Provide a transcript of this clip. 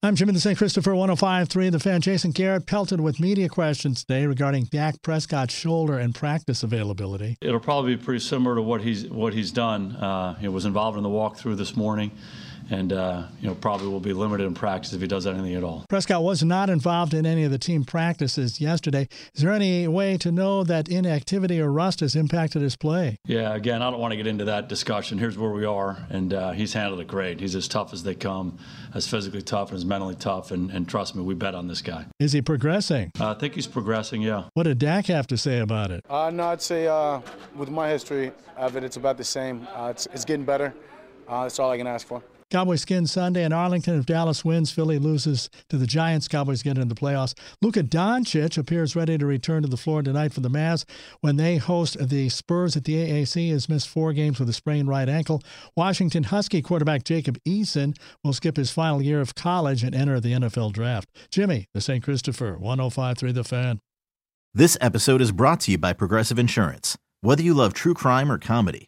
I'm Jim in the St. Christopher 105.3. The fan Jason Garrett pelted with media questions today regarding Dak Prescott's shoulder and practice availability. It'll probably be pretty similar to what he's what he's done. Uh, he was involved in the walkthrough this morning and uh, you know probably will be limited in practice if he does anything at all. Prescott was not involved in any of the team practices yesterday. Is there any way to know that inactivity or rust has impacted his play? Yeah, again, I don't want to get into that discussion. Here's where we are, and uh, he's handled it great. He's as tough as they come, as physically tough and as mentally tough, and, and trust me, we bet on this guy. Is he progressing? Uh, I think he's progressing. Yeah. What did Dak have to say about it? Uh, no, I'd say uh, with my history of it, it's about the same. Uh, it's, it's getting better. that's all I can ask for. Cowboys Skins Sunday in Arlington. If Dallas wins, Philly loses to the Giants. Cowboys get into the playoffs. Luka Doncic appears ready to return to the floor tonight for the Mavs when they host the Spurs at the AAC. Has missed four games with a sprained right ankle. Washington Husky quarterback Jacob Eason will skip his final year of college and enter the NFL draft. Jimmy, the St. Christopher, 105.3 The Fan. This episode is brought to you by Progressive Insurance. Whether you love true crime or comedy,